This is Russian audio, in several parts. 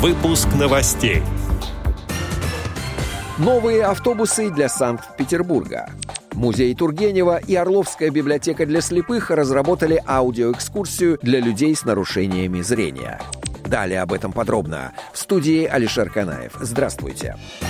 Выпуск новостей. Новые автобусы для Санкт-Петербурга. Музей Тургенева и Орловская библиотека для слепых разработали аудиоэкскурсию для людей с нарушениями зрения. Далее об этом подробно. В студии Алишер Канаев. Здравствуйте. Здравствуйте.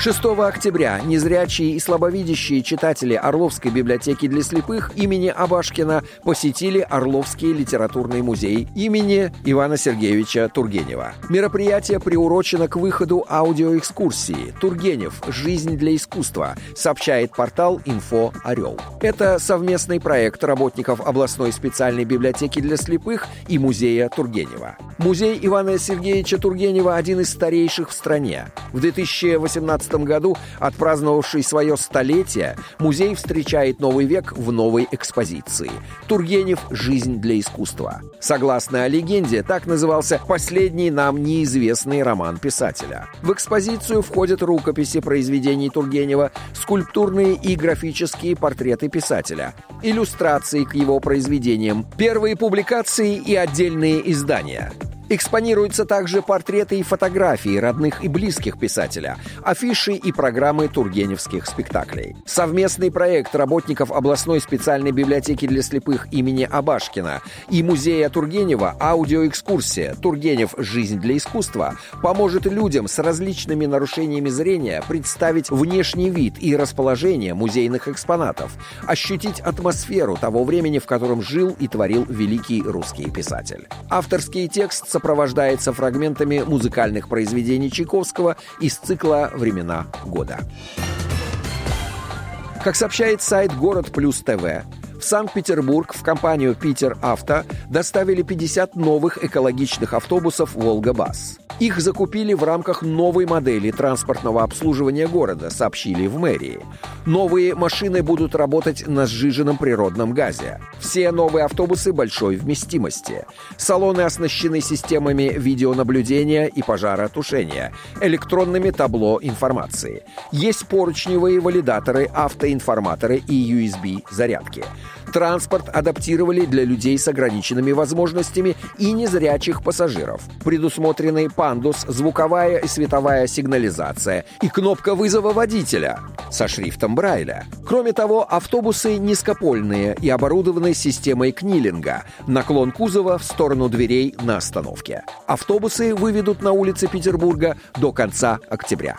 6 октября незрячие и слабовидящие читатели Орловской библиотеки для слепых имени Абашкина посетили Орловский литературный музей имени Ивана Сергеевича Тургенева. Мероприятие приурочено к выходу аудиоэкскурсии «Тургенев. Жизнь для искусства», сообщает портал «Инфо Орел». Это совместный проект работников областной специальной библиотеки для слепых и музея Тургенева. Музей Ивана Сергеевича Тургенева один из старейших в стране. В 2018 2015 году, отпраздновавший свое столетие, музей встречает новый век в новой экспозиции. Тургенев «Жизнь для искусства». Согласно легенде, так назывался последний нам неизвестный роман писателя. В экспозицию входят рукописи произведений Тургенева, скульптурные и графические портреты писателя, иллюстрации к его произведениям, первые публикации и отдельные издания – Экспонируются также портреты и фотографии родных и близких писателя, афиши и программы тургеневских спектаклей. Совместный проект работников областной специальной библиотеки для слепых имени Абашкина и музея Тургенева «Аудиоэкскурсия. Тургенев. Жизнь для искусства» поможет людям с различными нарушениями зрения представить внешний вид и расположение музейных экспонатов, ощутить атмосферу того времени, в котором жил и творил великий русский писатель. Авторский текст сопровождается фрагментами музыкальных произведений Чайковского из цикла «Времена года». Как сообщает сайт «Город плюс ТВ», в Санкт-Петербург в компанию «Питер Авто» доставили 50 новых экологичных автобусов «Волга-Бас». Их закупили в рамках новой модели транспортного обслуживания города, сообщили в мэрии. Новые машины будут работать на сжиженном природном газе. Все новые автобусы большой вместимости. Салоны оснащены системами видеонаблюдения и пожаротушения, электронными табло информации. Есть поручневые валидаторы, автоинформаторы и USB-зарядки. Транспорт адаптировали для людей с ограниченными возможностями и незрячих пассажиров. Предусмотрены пандус, звуковая и световая сигнализация и кнопка вызова водителя со шрифтом Брайля. Кроме того, автобусы низкопольные и оборудованы системой книлинга, наклон кузова в сторону дверей на остановке. Автобусы выведут на улицы Петербурга до конца октября.